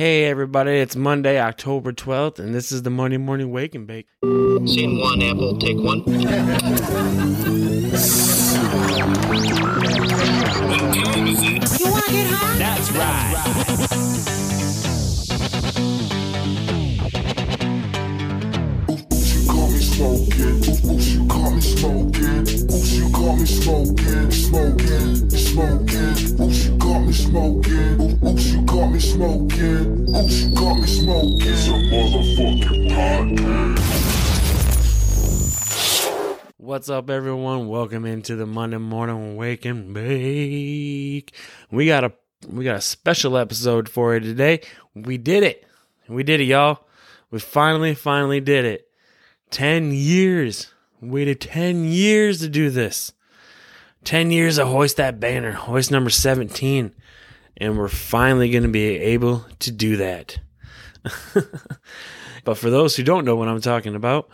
Hey everybody, it's Monday, October 12th, and this is the Monday Morning Wake and Bake. Scene one, Apple, take one. You want to get high? That's right. Oops, you caught me smoking. Oops, you caught me smoking. Oops, you caught me smoking, smoking, smoking. Oops, you caught me smoking. Oops, you caught me smoking. Oops, you caught me smoking. It's a motherfucking podcast. What's up, everyone? Welcome into the Monday Morning Wake and Bake. We got a we got a special episode for you today. We did it. We did it, y'all. We finally, finally did it. Ten years. We waited ten years to do this. Ten years to hoist that banner, hoist number seventeen, and we're finally going to be able to do that. but for those who don't know what I'm talking about,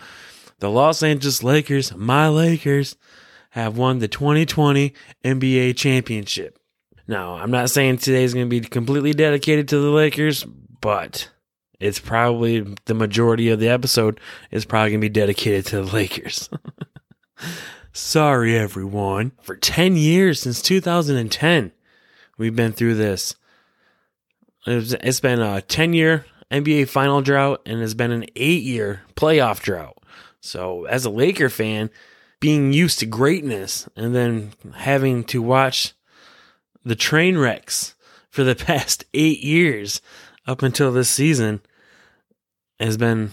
the Los Angeles Lakers, my Lakers, have won the 2020 NBA championship. Now, I'm not saying today's going to be completely dedicated to the Lakers, but it's probably the majority of the episode is probably going to be dedicated to the Lakers. Sorry, everyone. For 10 years, since 2010, we've been through this. It's been a 10 year NBA final drought and it's been an eight year playoff drought. So, as a Laker fan, being used to greatness and then having to watch the train wrecks for the past eight years up until this season has been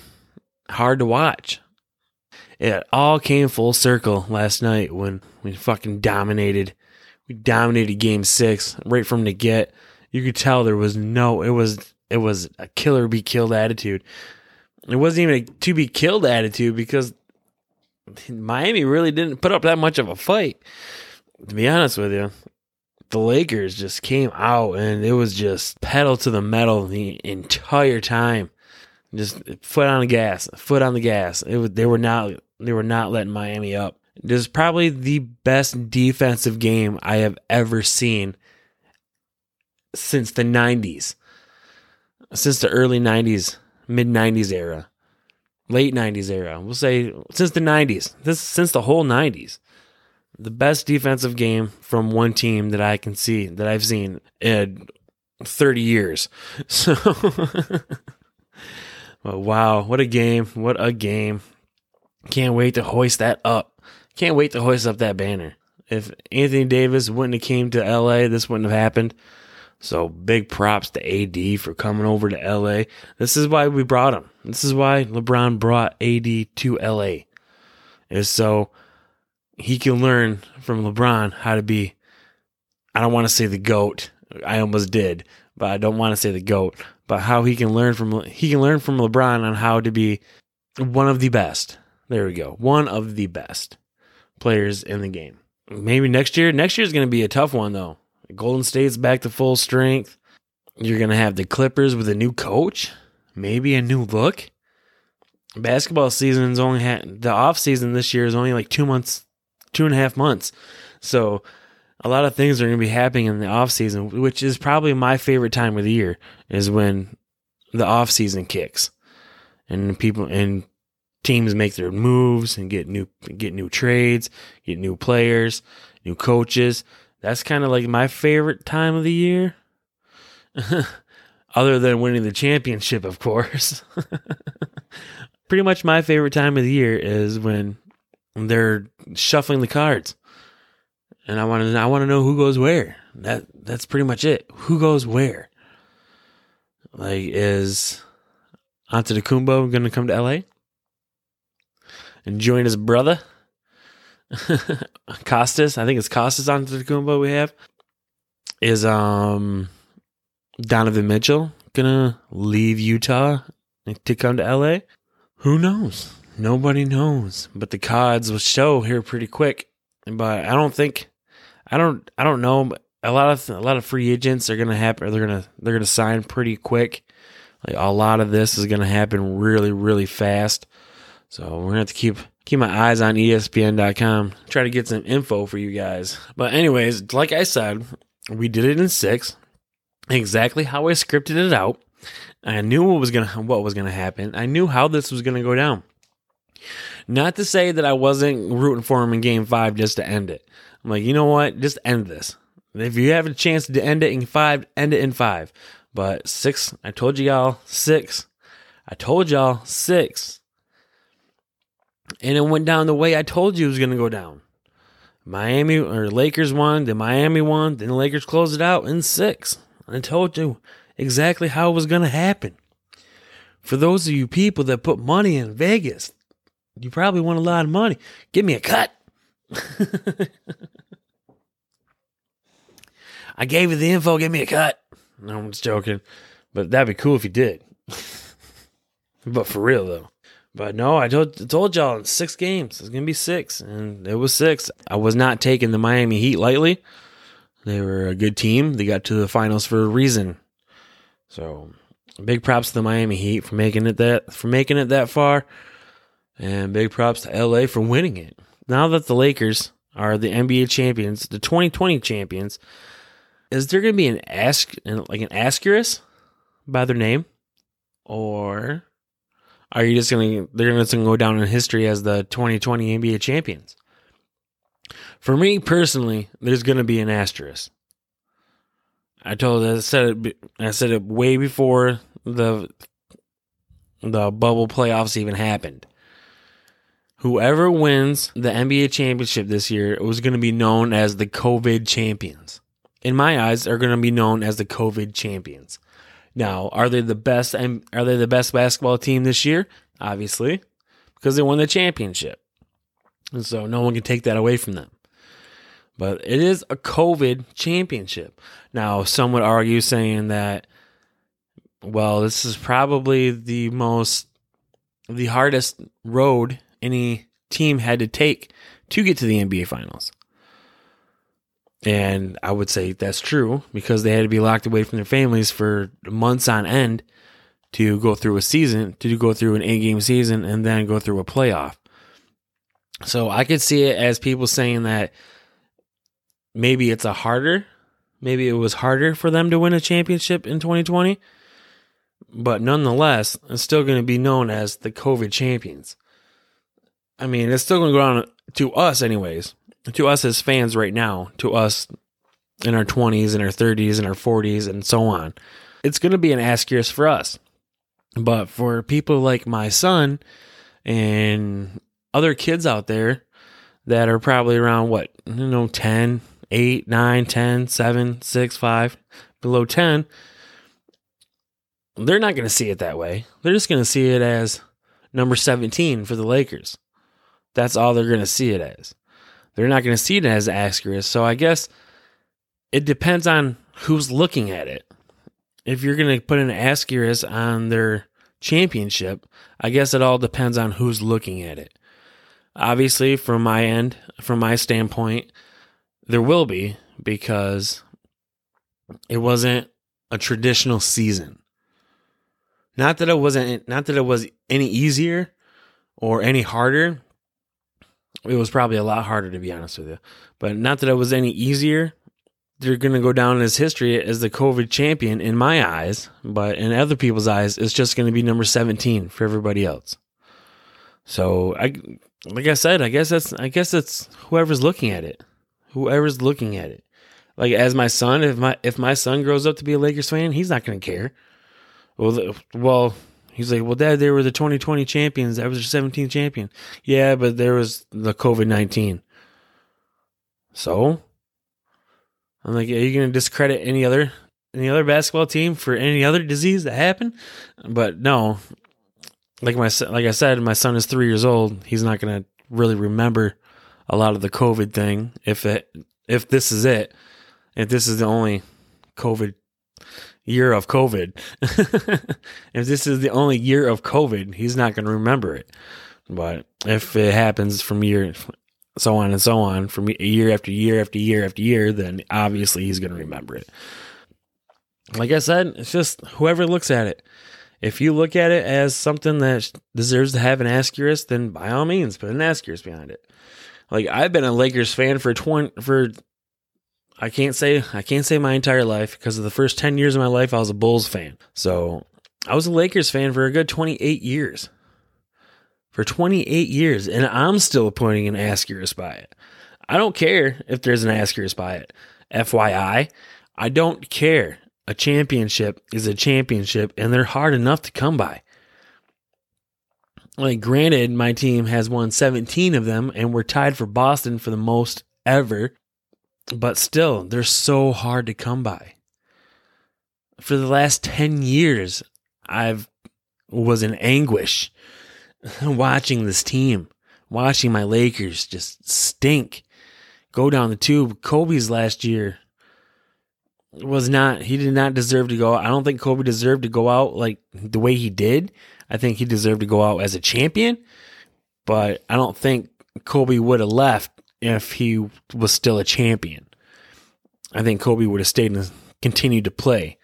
hard to watch. It all came full circle last night when we fucking dominated. We dominated game six right from the get. You could tell there was no, it was, it was a killer be killed attitude. It wasn't even a to be killed attitude because Miami really didn't put up that much of a fight. To be honest with you, the Lakers just came out and it was just pedal to the metal the entire time. Just foot on the gas, foot on the gas. It was, they were not they were not letting Miami up. This is probably the best defensive game I have ever seen since the 90s. Since the early 90s, mid 90s era. Late 90s era. We'll say since the 90s. This since the whole 90s the best defensive game from one team that I can see that I've seen in 30 years. So, wow, what a game! What a game! Can't wait to hoist that up. Can't wait to hoist up that banner. If Anthony Davis wouldn't have came to LA, this wouldn't have happened. So big props to AD for coming over to LA. This is why we brought him. This is why LeBron brought AD to LA. Is so he can learn from LeBron how to be. I don't want to say the goat. I almost did, but I don't want to say the goat. But how he can learn from he can learn from LeBron on how to be one of the best. There we go, one of the best players in the game. Maybe next year. Next year is going to be a tough one though. Golden State's back to full strength. You're going to have the Clippers with a new coach, maybe a new look. Basketball season's only had the off season this year is only like two months two and a half months. So a lot of things are going to be happening in the off season, which is probably my favorite time of the year is when the off season kicks and people and teams make their moves and get new get new trades, get new players, new coaches. That's kind of like my favorite time of the year. Other than winning the championship, of course. Pretty much my favorite time of the year is when they're shuffling the cards, and I want to I want to know who goes where. That that's pretty much it. Who goes where? Like is Antetokounmpo going to come to LA and join his brother Kostas? I think it's Kostas on Antetokounmpo we have. Is um Donovan Mitchell gonna leave Utah to come to LA? Who knows? Nobody knows, but the cards will show here pretty quick. But I don't think, I don't, I don't know. A lot of a lot of free agents are gonna happen. They're gonna they're gonna sign pretty quick. Like a lot of this is gonna happen really really fast. So we're gonna have to keep keep my eyes on ESPN.com. Try to get some info for you guys. But anyways, like I said, we did it in six, exactly how I scripted it out. I knew what was gonna what was gonna happen. I knew how this was gonna go down. Not to say that I wasn't rooting for him in game five just to end it. I'm like, you know what? Just end this. If you have a chance to end it in five, end it in five. But six, I told you y'all, six. I told y'all, six. And it went down the way I told you it was going to go down. Miami or Lakers won, then Miami won, then the Lakers closed it out in six. I told you exactly how it was going to happen. For those of you people that put money in Vegas, you probably won a lot of money. Give me a cut. I gave you the info. Give me a cut. No, I'm just joking. But that'd be cool if you did. but for real though. But no, I told told y'all six games. It's gonna be six, and it was six. I was not taking the Miami Heat lightly. They were a good team. They got to the finals for a reason. So big props to the Miami Heat for making it that for making it that far. And big props to LA for winning it. Now that the Lakers are the NBA champions, the 2020 champions, is there to be an ask like an asterisk by their name, or are you just going to they're going to go down in history as the 2020 NBA champions? For me personally, there's going to be an asterisk. I told I said it I said it way before the the bubble playoffs even happened. Whoever wins the NBA championship this year was going to be known as the COVID champions. In my eyes, are going to be known as the COVID champions. Now, are they the best? And are they the best basketball team this year? Obviously, because they won the championship, and so no one can take that away from them. But it is a COVID championship. Now, some would argue saying that, well, this is probably the most, the hardest road any team had to take to get to the NBA Finals. And I would say that's true because they had to be locked away from their families for months on end to go through a season, to go through an eight game season, and then go through a playoff. So I could see it as people saying that maybe it's a harder, maybe it was harder for them to win a championship in 2020. But nonetheless, it's still going to be known as the COVID champions. I mean, it's still going to go on to us, anyways, to us as fans right now, to us in our 20s and our 30s and our 40s and so on. It's going to be an asterisk for us. But for people like my son and other kids out there that are probably around what, you know, 10, 8, 9, 10, 7, 6, 5, below 10, they're not going to see it that way. They're just going to see it as number 17 for the Lakers. That's all they're going to see it as. They're not going to see it as asterisk. So I guess it depends on who's looking at it. If you're going to put an asterisk on their championship, I guess it all depends on who's looking at it. Obviously, from my end, from my standpoint, there will be because it wasn't a traditional season. Not that it wasn't not that it was any easier or any harder. It was probably a lot harder to be honest with you. But not that it was any easier. They're going to go down in his history as the COVID champion in my eyes, but in other people's eyes, it's just going to be number 17 for everybody else. So I like I said, I guess that's I guess it's whoever's looking at it. Whoever's looking at it. Like as my son, if my if my son grows up to be a Lakers fan, he's not going to care. Well, well, he's like, well, Dad, they were the 2020 champions. That was the 17th champion. Yeah, but there was the COVID 19. So, I'm like, are you going to discredit any other any other basketball team for any other disease that happened? But no, like my like I said, my son is three years old. He's not going to really remember a lot of the COVID thing if it if this is it. If this is the only COVID year of COVID. if this is the only year of COVID, he's not going to remember it. But if it happens from year, so on and so on, from year after year after year after year, then obviously he's going to remember it. Like I said, it's just whoever looks at it. If you look at it as something that deserves to have an asterisk, then by all means, put an asterisk behind it. Like I've been a Lakers fan for twenty for I can't say I can't say my entire life because of the first 10 years of my life I was a Bulls fan. So, I was a Lakers fan for a good 28 years. For 28 years, and I'm still appointing an asterisk by it. I don't care if there's an asterisk by it. FYI, I don't care. A championship is a championship, and they're hard enough to come by. Like, granted, my team has won 17 of them, and we're tied for Boston for the most ever, but still, they're so hard to come by. For the last 10 years, I've was in anguish watching this team, watching my Lakers just stink, go down the tube. Kobe's last year was not, he did not deserve to go. I don't think Kobe deserved to go out like the way he did. I think he deserved to go out as a champion, but I don't think Kobe would have left if he was still a champion. I think Kobe would have stayed and continued to play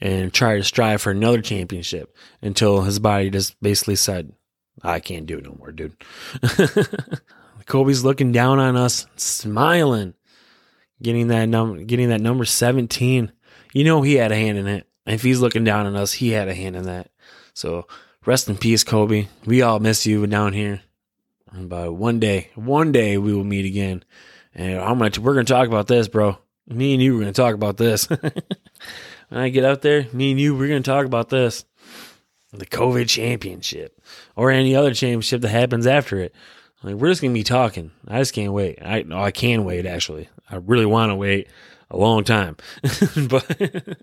and try to strive for another championship until his body just basically said, I can't do it no more, dude. Kobe's looking down on us, smiling, getting that number, getting that number 17. You know, he had a hand in it. If he's looking down on us, he had a hand in that. So rest in peace, Kobe. We all miss you down here. But one day, one day we will meet again. And I'm gonna, we're to talk about this, bro. Me and you, we're to talk about this. when I get out there, me and you, we're to talk about this. The COVID championship or any other championship that happens after it. Like, we're just to be talking. I just can't wait. I, no, I can wait, actually. I really want to wait a long time. but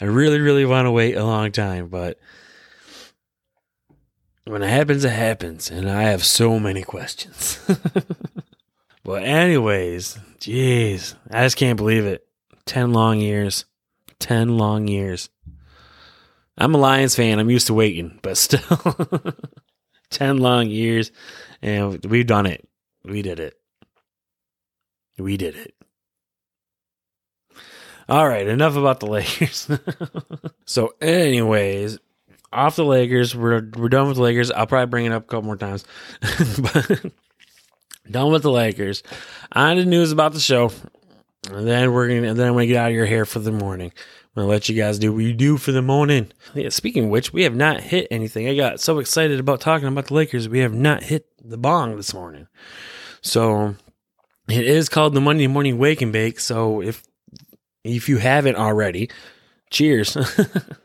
I really, really want to wait a long time. But when it happens, it happens. And I have so many questions. but, anyways, jeez, I just can't believe it. 10 long years. 10 long years. I'm a Lions fan. I'm used to waiting, but still 10 long years and we've done it. We did it. We did it. All right, enough about the Lakers. so anyways, off the Lakers, we're we're done with the Lakers. I'll probably bring it up a couple more times. but done with the Lakers. On to news about the show. And then we're gonna and then I'm gonna get out of your hair for the morning. I'm gonna let you guys do what you do for the morning. Yeah, speaking of which, we have not hit anything. I got so excited about talking about the Lakers, we have not hit the bong this morning. So it is called the Monday morning wake and bake. So if if you haven't already, cheers.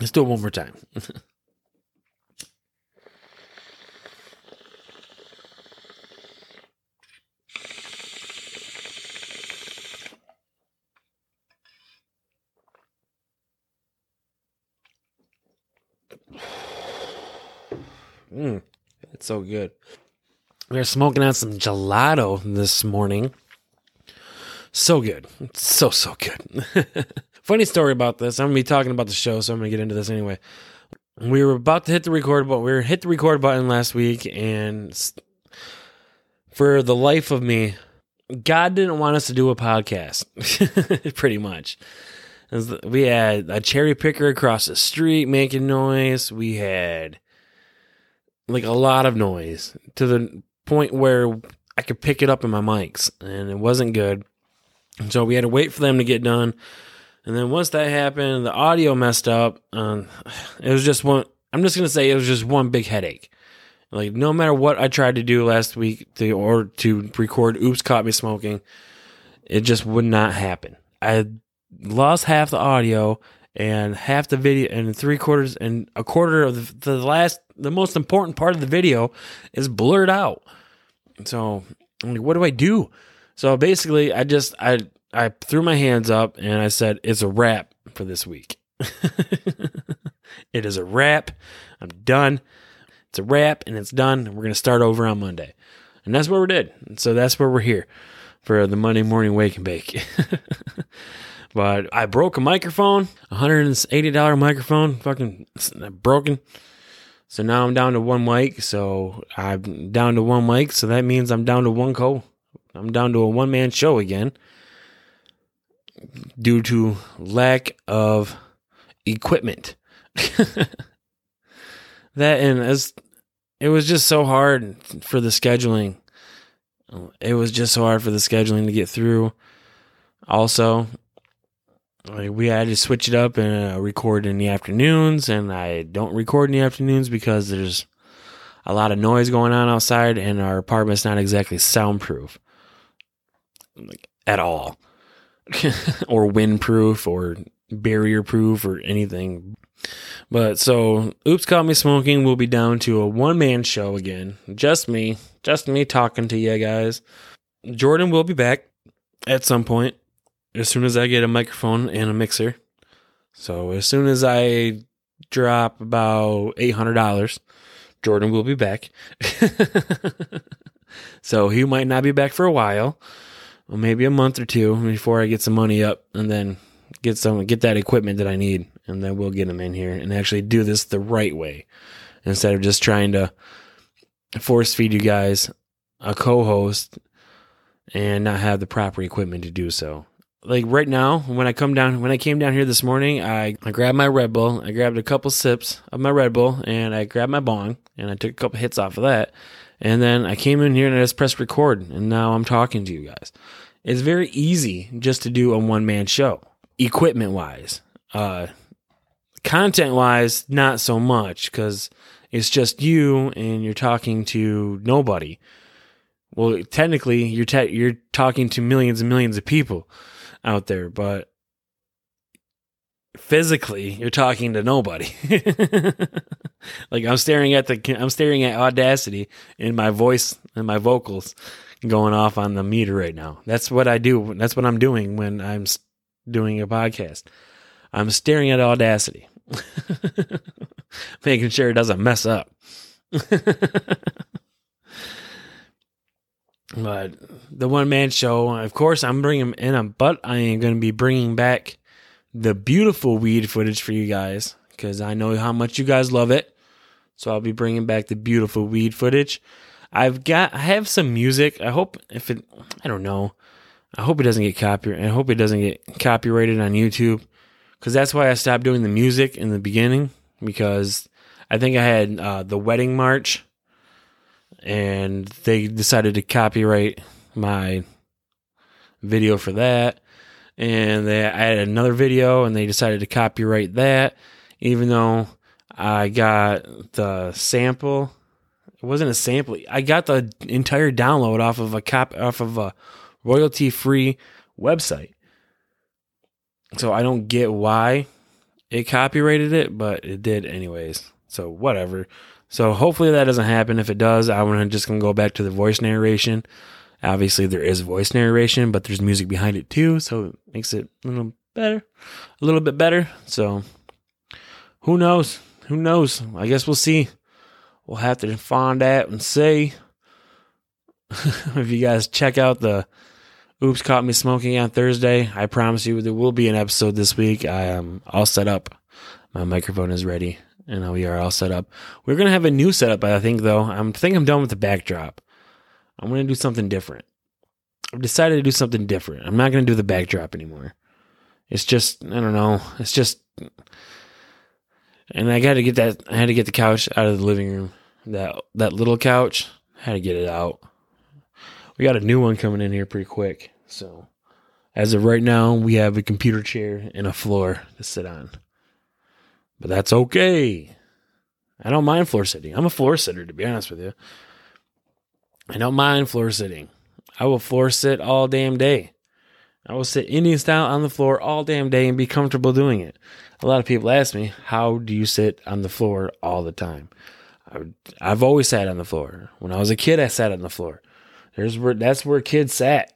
Let's do it one more time. Mm, it's so good. We are smoking out some gelato this morning. So good. It's so, so good. Funny story about this. I'm to be talking about the show, so I'm to get into this anyway. We were about to hit the record button. We were hit the record button last week, and for the life of me, God didn't want us to do a podcast, pretty much. We had a cherry picker across the street making noise. We had like a lot of noise to the point where I could pick it up in my mics, and it wasn't good. So we had to wait for them to get done. And then once that happened, the audio messed up. Um, it was just one. I'm just gonna say it was just one big headache. Like no matter what I tried to do last week to or to record "Oops, Caught Me Smoking," it just would not happen. I lost half the audio and half the video, and three quarters and a quarter of the, the last, the most important part of the video is blurred out. So, I'm like, what do I do? So basically, I just I I threw my hands up and I said, "It's a wrap for this week. it is a wrap. I'm done. It's a wrap and it's done. We're gonna start over on Monday." And that's what we did. So that's where we're here for the Monday morning wake and bake. but I broke a microphone, $180 microphone, fucking uh, broken. So now I'm down to one mic. So I'm down to one mic. So that means I'm down to one co. I'm down to a one man show again due to lack of equipment. that and as it was just so hard for the scheduling. It was just so hard for the scheduling to get through. Also, like we had to switch it up and uh, record in the afternoons, and I don't record in the afternoons because there's a lot of noise going on outside, and our apartment's not exactly soundproof, like at all, or windproof, or barrier proof, or anything. But so, Oops Caught Me Smoking We'll be down to a one man show again. Just me. Just me talking to you guys. Jordan will be back at some point as soon as I get a microphone and a mixer. So, as soon as I drop about $800, Jordan will be back. so, he might not be back for a while, or maybe a month or two before I get some money up and then get some get that equipment that I need and then we'll get them in here and actually do this the right way instead of just trying to force feed you guys a co-host and not have the proper equipment to do so. Like right now, when I come down, when I came down here this morning, I, I grabbed my Red Bull, I grabbed a couple sips of my Red Bull, and I grabbed my bong, and I took a couple hits off of that, and then I came in here and I just pressed record, and now I'm talking to you guys. It's very easy just to do a one man show, equipment wise. Uh, content wise, not so much because it's just you and you're talking to nobody. Well, technically, you're te- you're talking to millions and millions of people out there, but physically, you're talking to nobody. like I'm staring at the I'm staring at Audacity in my voice and my vocals going off on the meter right now. That's what I do. That's what I'm doing when I'm doing a podcast. I'm staring at Audacity, making sure it doesn't mess up. but the one man show, of course, I'm bringing in a, but I am going to be bringing back the beautiful weed footage for you guys because I know how much you guys love it. So I'll be bringing back the beautiful weed footage. I've got, I have some music. I hope if it, I don't know. I hope it doesn't get copyrighted. I hope it doesn't get copyrighted on YouTube because that's why I stopped doing the music in the beginning because I think I had uh, the wedding march and they decided to copyright my video for that and they had another video and they decided to copyright that even though I got the sample it wasn't a sample I got the entire download off of a cop off of a royalty free website so I don't get why it copyrighted it, but it did anyways. So whatever. So hopefully that doesn't happen. If it does, I'm just gonna go back to the voice narration. Obviously there is voice narration, but there's music behind it too, so it makes it a little better, a little bit better. So who knows? Who knows? I guess we'll see. We'll have to find out and see. if you guys check out the Oops caught me smoking on Thursday. I promise you there will be an episode this week. I am all set up. My microphone is ready and we are all set up. We're gonna have a new setup, I think though. I'm think I'm done with the backdrop. I'm gonna do something different. I've decided to do something different. I'm not gonna do the backdrop anymore. It's just I don't know. It's just and I got to get that. I had to get the couch out of the living room. That that little couch. I had to get it out we got a new one coming in here pretty quick. So as of right now, we have a computer chair and a floor to sit on. But that's okay. I don't mind floor sitting. I'm a floor sitter, to be honest with you. I don't mind floor sitting. I will floor sit all damn day. I will sit Indian style on the floor all damn day and be comfortable doing it. A lot of people ask me, how do you sit on the floor all the time? I, have always sat on the floor. When I was a kid, I sat on the floor. There's where that's where kids sat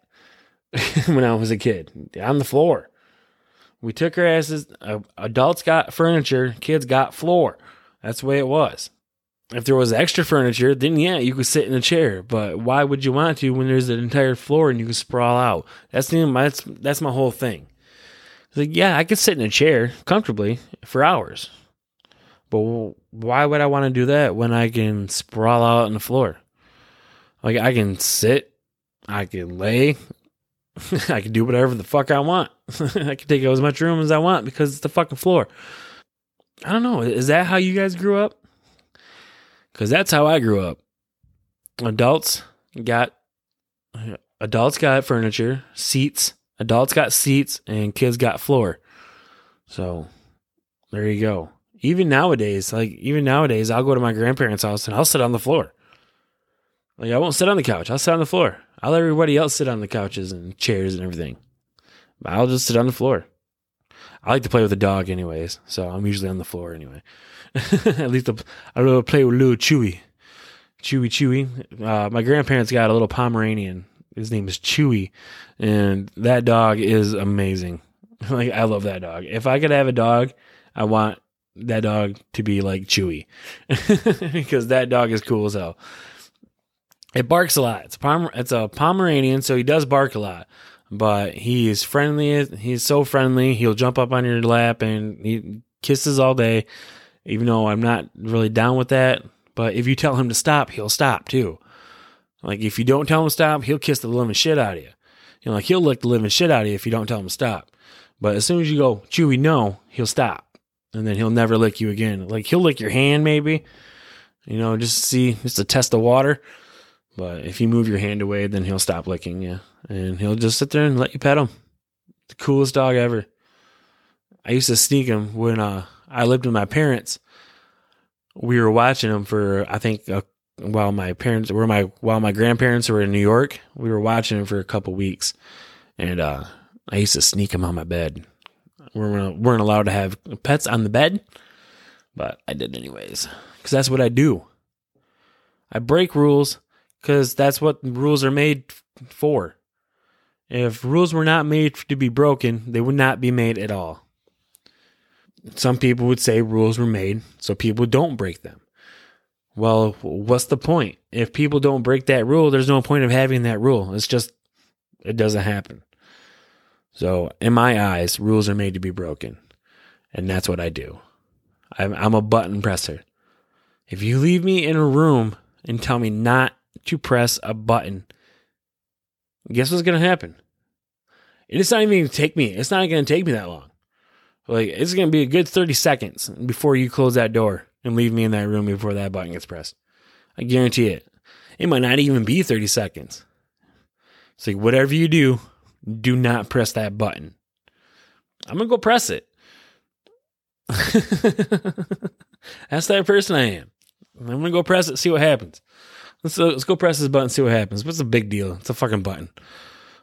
when I was a kid on the floor. We took our asses. Uh, adults got furniture, kids got floor. That's the way it was. If there was extra furniture, then yeah, you could sit in a chair. But why would you want to when there's an entire floor and you can sprawl out? That's the that's that's my whole thing. It's like yeah, I could sit in a chair comfortably for hours, But why would I want to do that when I can sprawl out on the floor? Like I can sit, I can lay, I can do whatever the fuck I want. I can take as much room as I want because it's the fucking floor. I don't know. Is that how you guys grew up? Because that's how I grew up. Adults got adults got furniture, seats. Adults got seats, and kids got floor. So there you go. Even nowadays, like even nowadays, I'll go to my grandparents' house and I'll sit on the floor. Like I won't sit on the couch. I'll sit on the floor. I'll let everybody else sit on the couches and chairs and everything. But I'll just sit on the floor. I like to play with the dog anyways, so I'm usually on the floor anyway. At least I love to play with little Chewy. Chewy Chewy. Uh, my grandparents got a little Pomeranian. His name is Chewy, and that dog is amazing. like I love that dog. If I could have a dog, I want that dog to be like Chewy because that dog is cool as hell. It barks a lot. It's a Pomer- it's a Pomeranian, so he does bark a lot. But he is friendly. He's so friendly. He'll jump up on your lap and he kisses all day. Even though I'm not really down with that, but if you tell him to stop, he'll stop too. Like if you don't tell him to stop, he'll kiss the living shit out of you. You know, like he'll lick the living shit out of you if you don't tell him to stop. But as soon as you go, Chewy, no, he'll stop. And then he'll never lick you again. Like he'll lick your hand maybe, you know, just to see, just to test the water. But if you move your hand away, then he'll stop licking you. And he'll just sit there and let you pet him. The coolest dog ever. I used to sneak him when uh, I lived with my parents. We were watching them for, I think, uh, while my parents were my while my grandparents were in New York. We were watching them for a couple weeks, and uh, I used to sneak them on my bed. We weren't, weren't allowed to have pets on the bed, but I did anyways because that's what I do. I break rules because that's what rules are made for. If rules were not made to be broken, they would not be made at all. Some people would say rules were made so people don't break them. Well, what's the point? If people don't break that rule, there's no point of having that rule. It's just, it doesn't happen. So, in my eyes, rules are made to be broken. And that's what I do. I'm, I'm a button presser. If you leave me in a room and tell me not to press a button, guess what's going to happen? It's not even going to take me, it's not going to take me that long. Like, it's to be a good 30 seconds before you close that door and leave me in that room before that button gets pressed. I guarantee it. It might not even be 30 seconds. Like, whatever you do, do not press that button. I'm to go press it. That's that person I am. I'm to go press it, see what happens. Let's, uh, let's go press this button, see what happens. What's the big deal? It's a fucking button.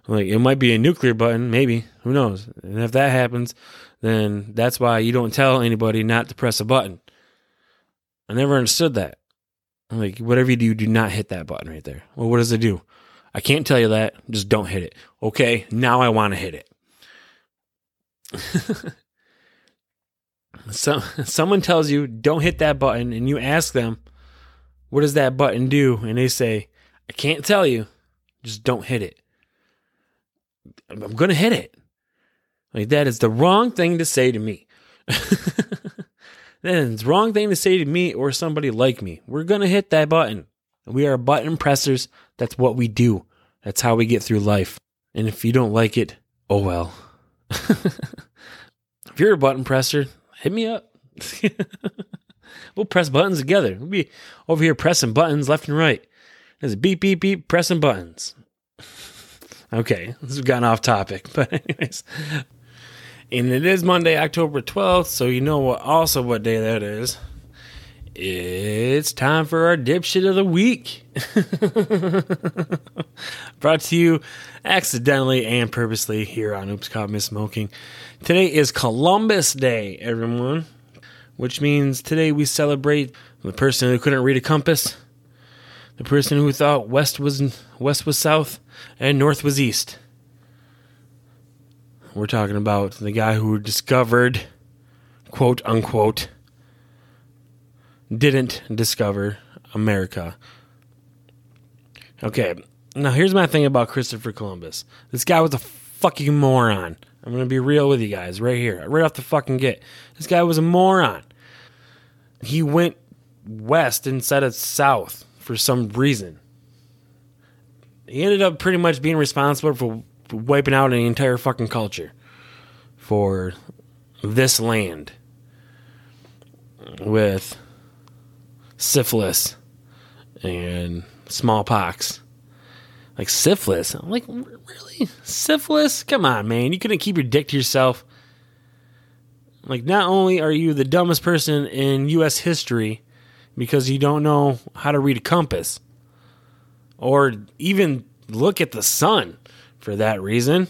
Like, it might be a nuclear button, maybe. Who knows? And if that happens, then that's why you don't tell anybody not to press a button. I never understood that. Like, whatever you do, do not hit that button right there. Well, what does it do? I can't tell you that. Just don't hit it. Okay, now I want to hit it. so, someone tells you, don't hit that button, and you ask them, what does that button do? And they say, I can't tell you. Just don't hit it. I'm going to hit it. Like, that is the wrong thing to say to me. then it's wrong thing to say to me or somebody like me. We're going to hit that button. We are button pressers. That's what we do. That's how we get through life. And if you don't like it, oh well. if you're a button presser, hit me up. we'll press buttons together. We'll be over here pressing buttons left and right. There's a beep, beep, beep, pressing buttons. Okay, this has gotten off topic, but anyways, and it is Monday, October 12th, so you know what also what day that is. It's time for our dipshit of the week. Brought to you accidentally and purposely here on Oops Caught Me Smoking. Today is Columbus Day, everyone, which means today we celebrate the person who couldn't read a compass, the person who thought west was west was south and north was east. We're talking about the guy who discovered, quote unquote, didn't discover America. Okay, now here's my thing about Christopher Columbus. This guy was a fucking moron. I'm gonna be real with you guys right here, right off the fucking get. This guy was a moron. he went west instead of south for some reason. He ended up pretty much being responsible for wiping out an entire fucking culture for this land with syphilis and smallpox. Like syphilis. I'm like, really? Syphilis? Come on, man. You couldn't keep your dick to yourself. Like, not only are you the dumbest person in U.S. history because you don't know how to read a compass or even look at the sun for that reason.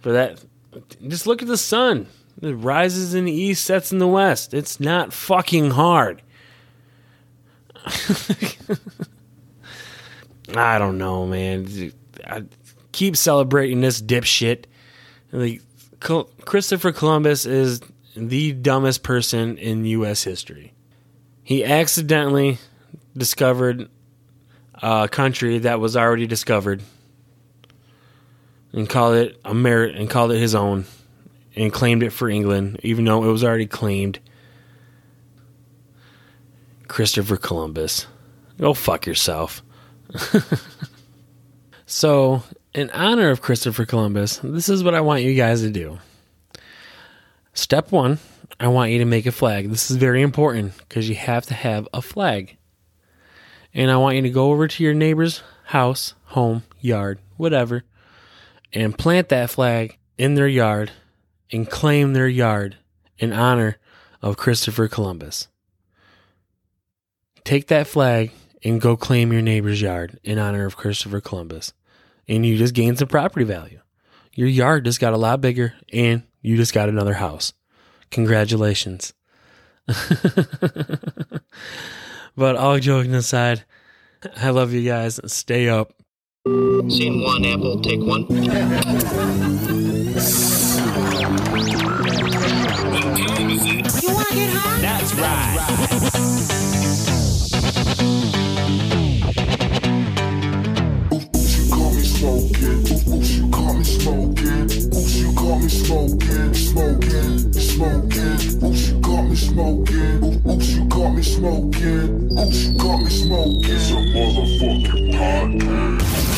For that, just look at the sun. It rises in the east, sets in the west. It's not fucking hard. I don't know, man. I keep celebrating this dipshit. Like Christopher Columbus is the dumbest person in U.S. history. He accidentally discovered a country that was already discovered and called it a merit and called it his own and claimed it for England, even though it was already claimed. Christopher Columbus. Go fuck yourself. so, in honor of Christopher Columbus, this is what I want you guys to do. Step one, I want you to make a flag. This is very important because you have to have a flag. And I want you to go over to your neighbor's house, home, yard, whatever, and plant that flag in their yard and claim their yard in honor of Christopher Columbus. Take that flag and go claim your neighbor's yard in honor of Christopher Columbus. And you just gain some property value. Your yard just got a lot bigger and you just got another house. Congratulations. but all joking aside, I love you guys. Stay up. Scene one, Apple, take one. You want to get hot? That's right. Oops, you caught me smoking. Oops, you caught me smoking. Oops, you caught me smoking, smoking, smoking. Oops, you caught me smoking. Oops, you caught me smoking. Oops, you caught me smoking. It's a motherfucking podcast.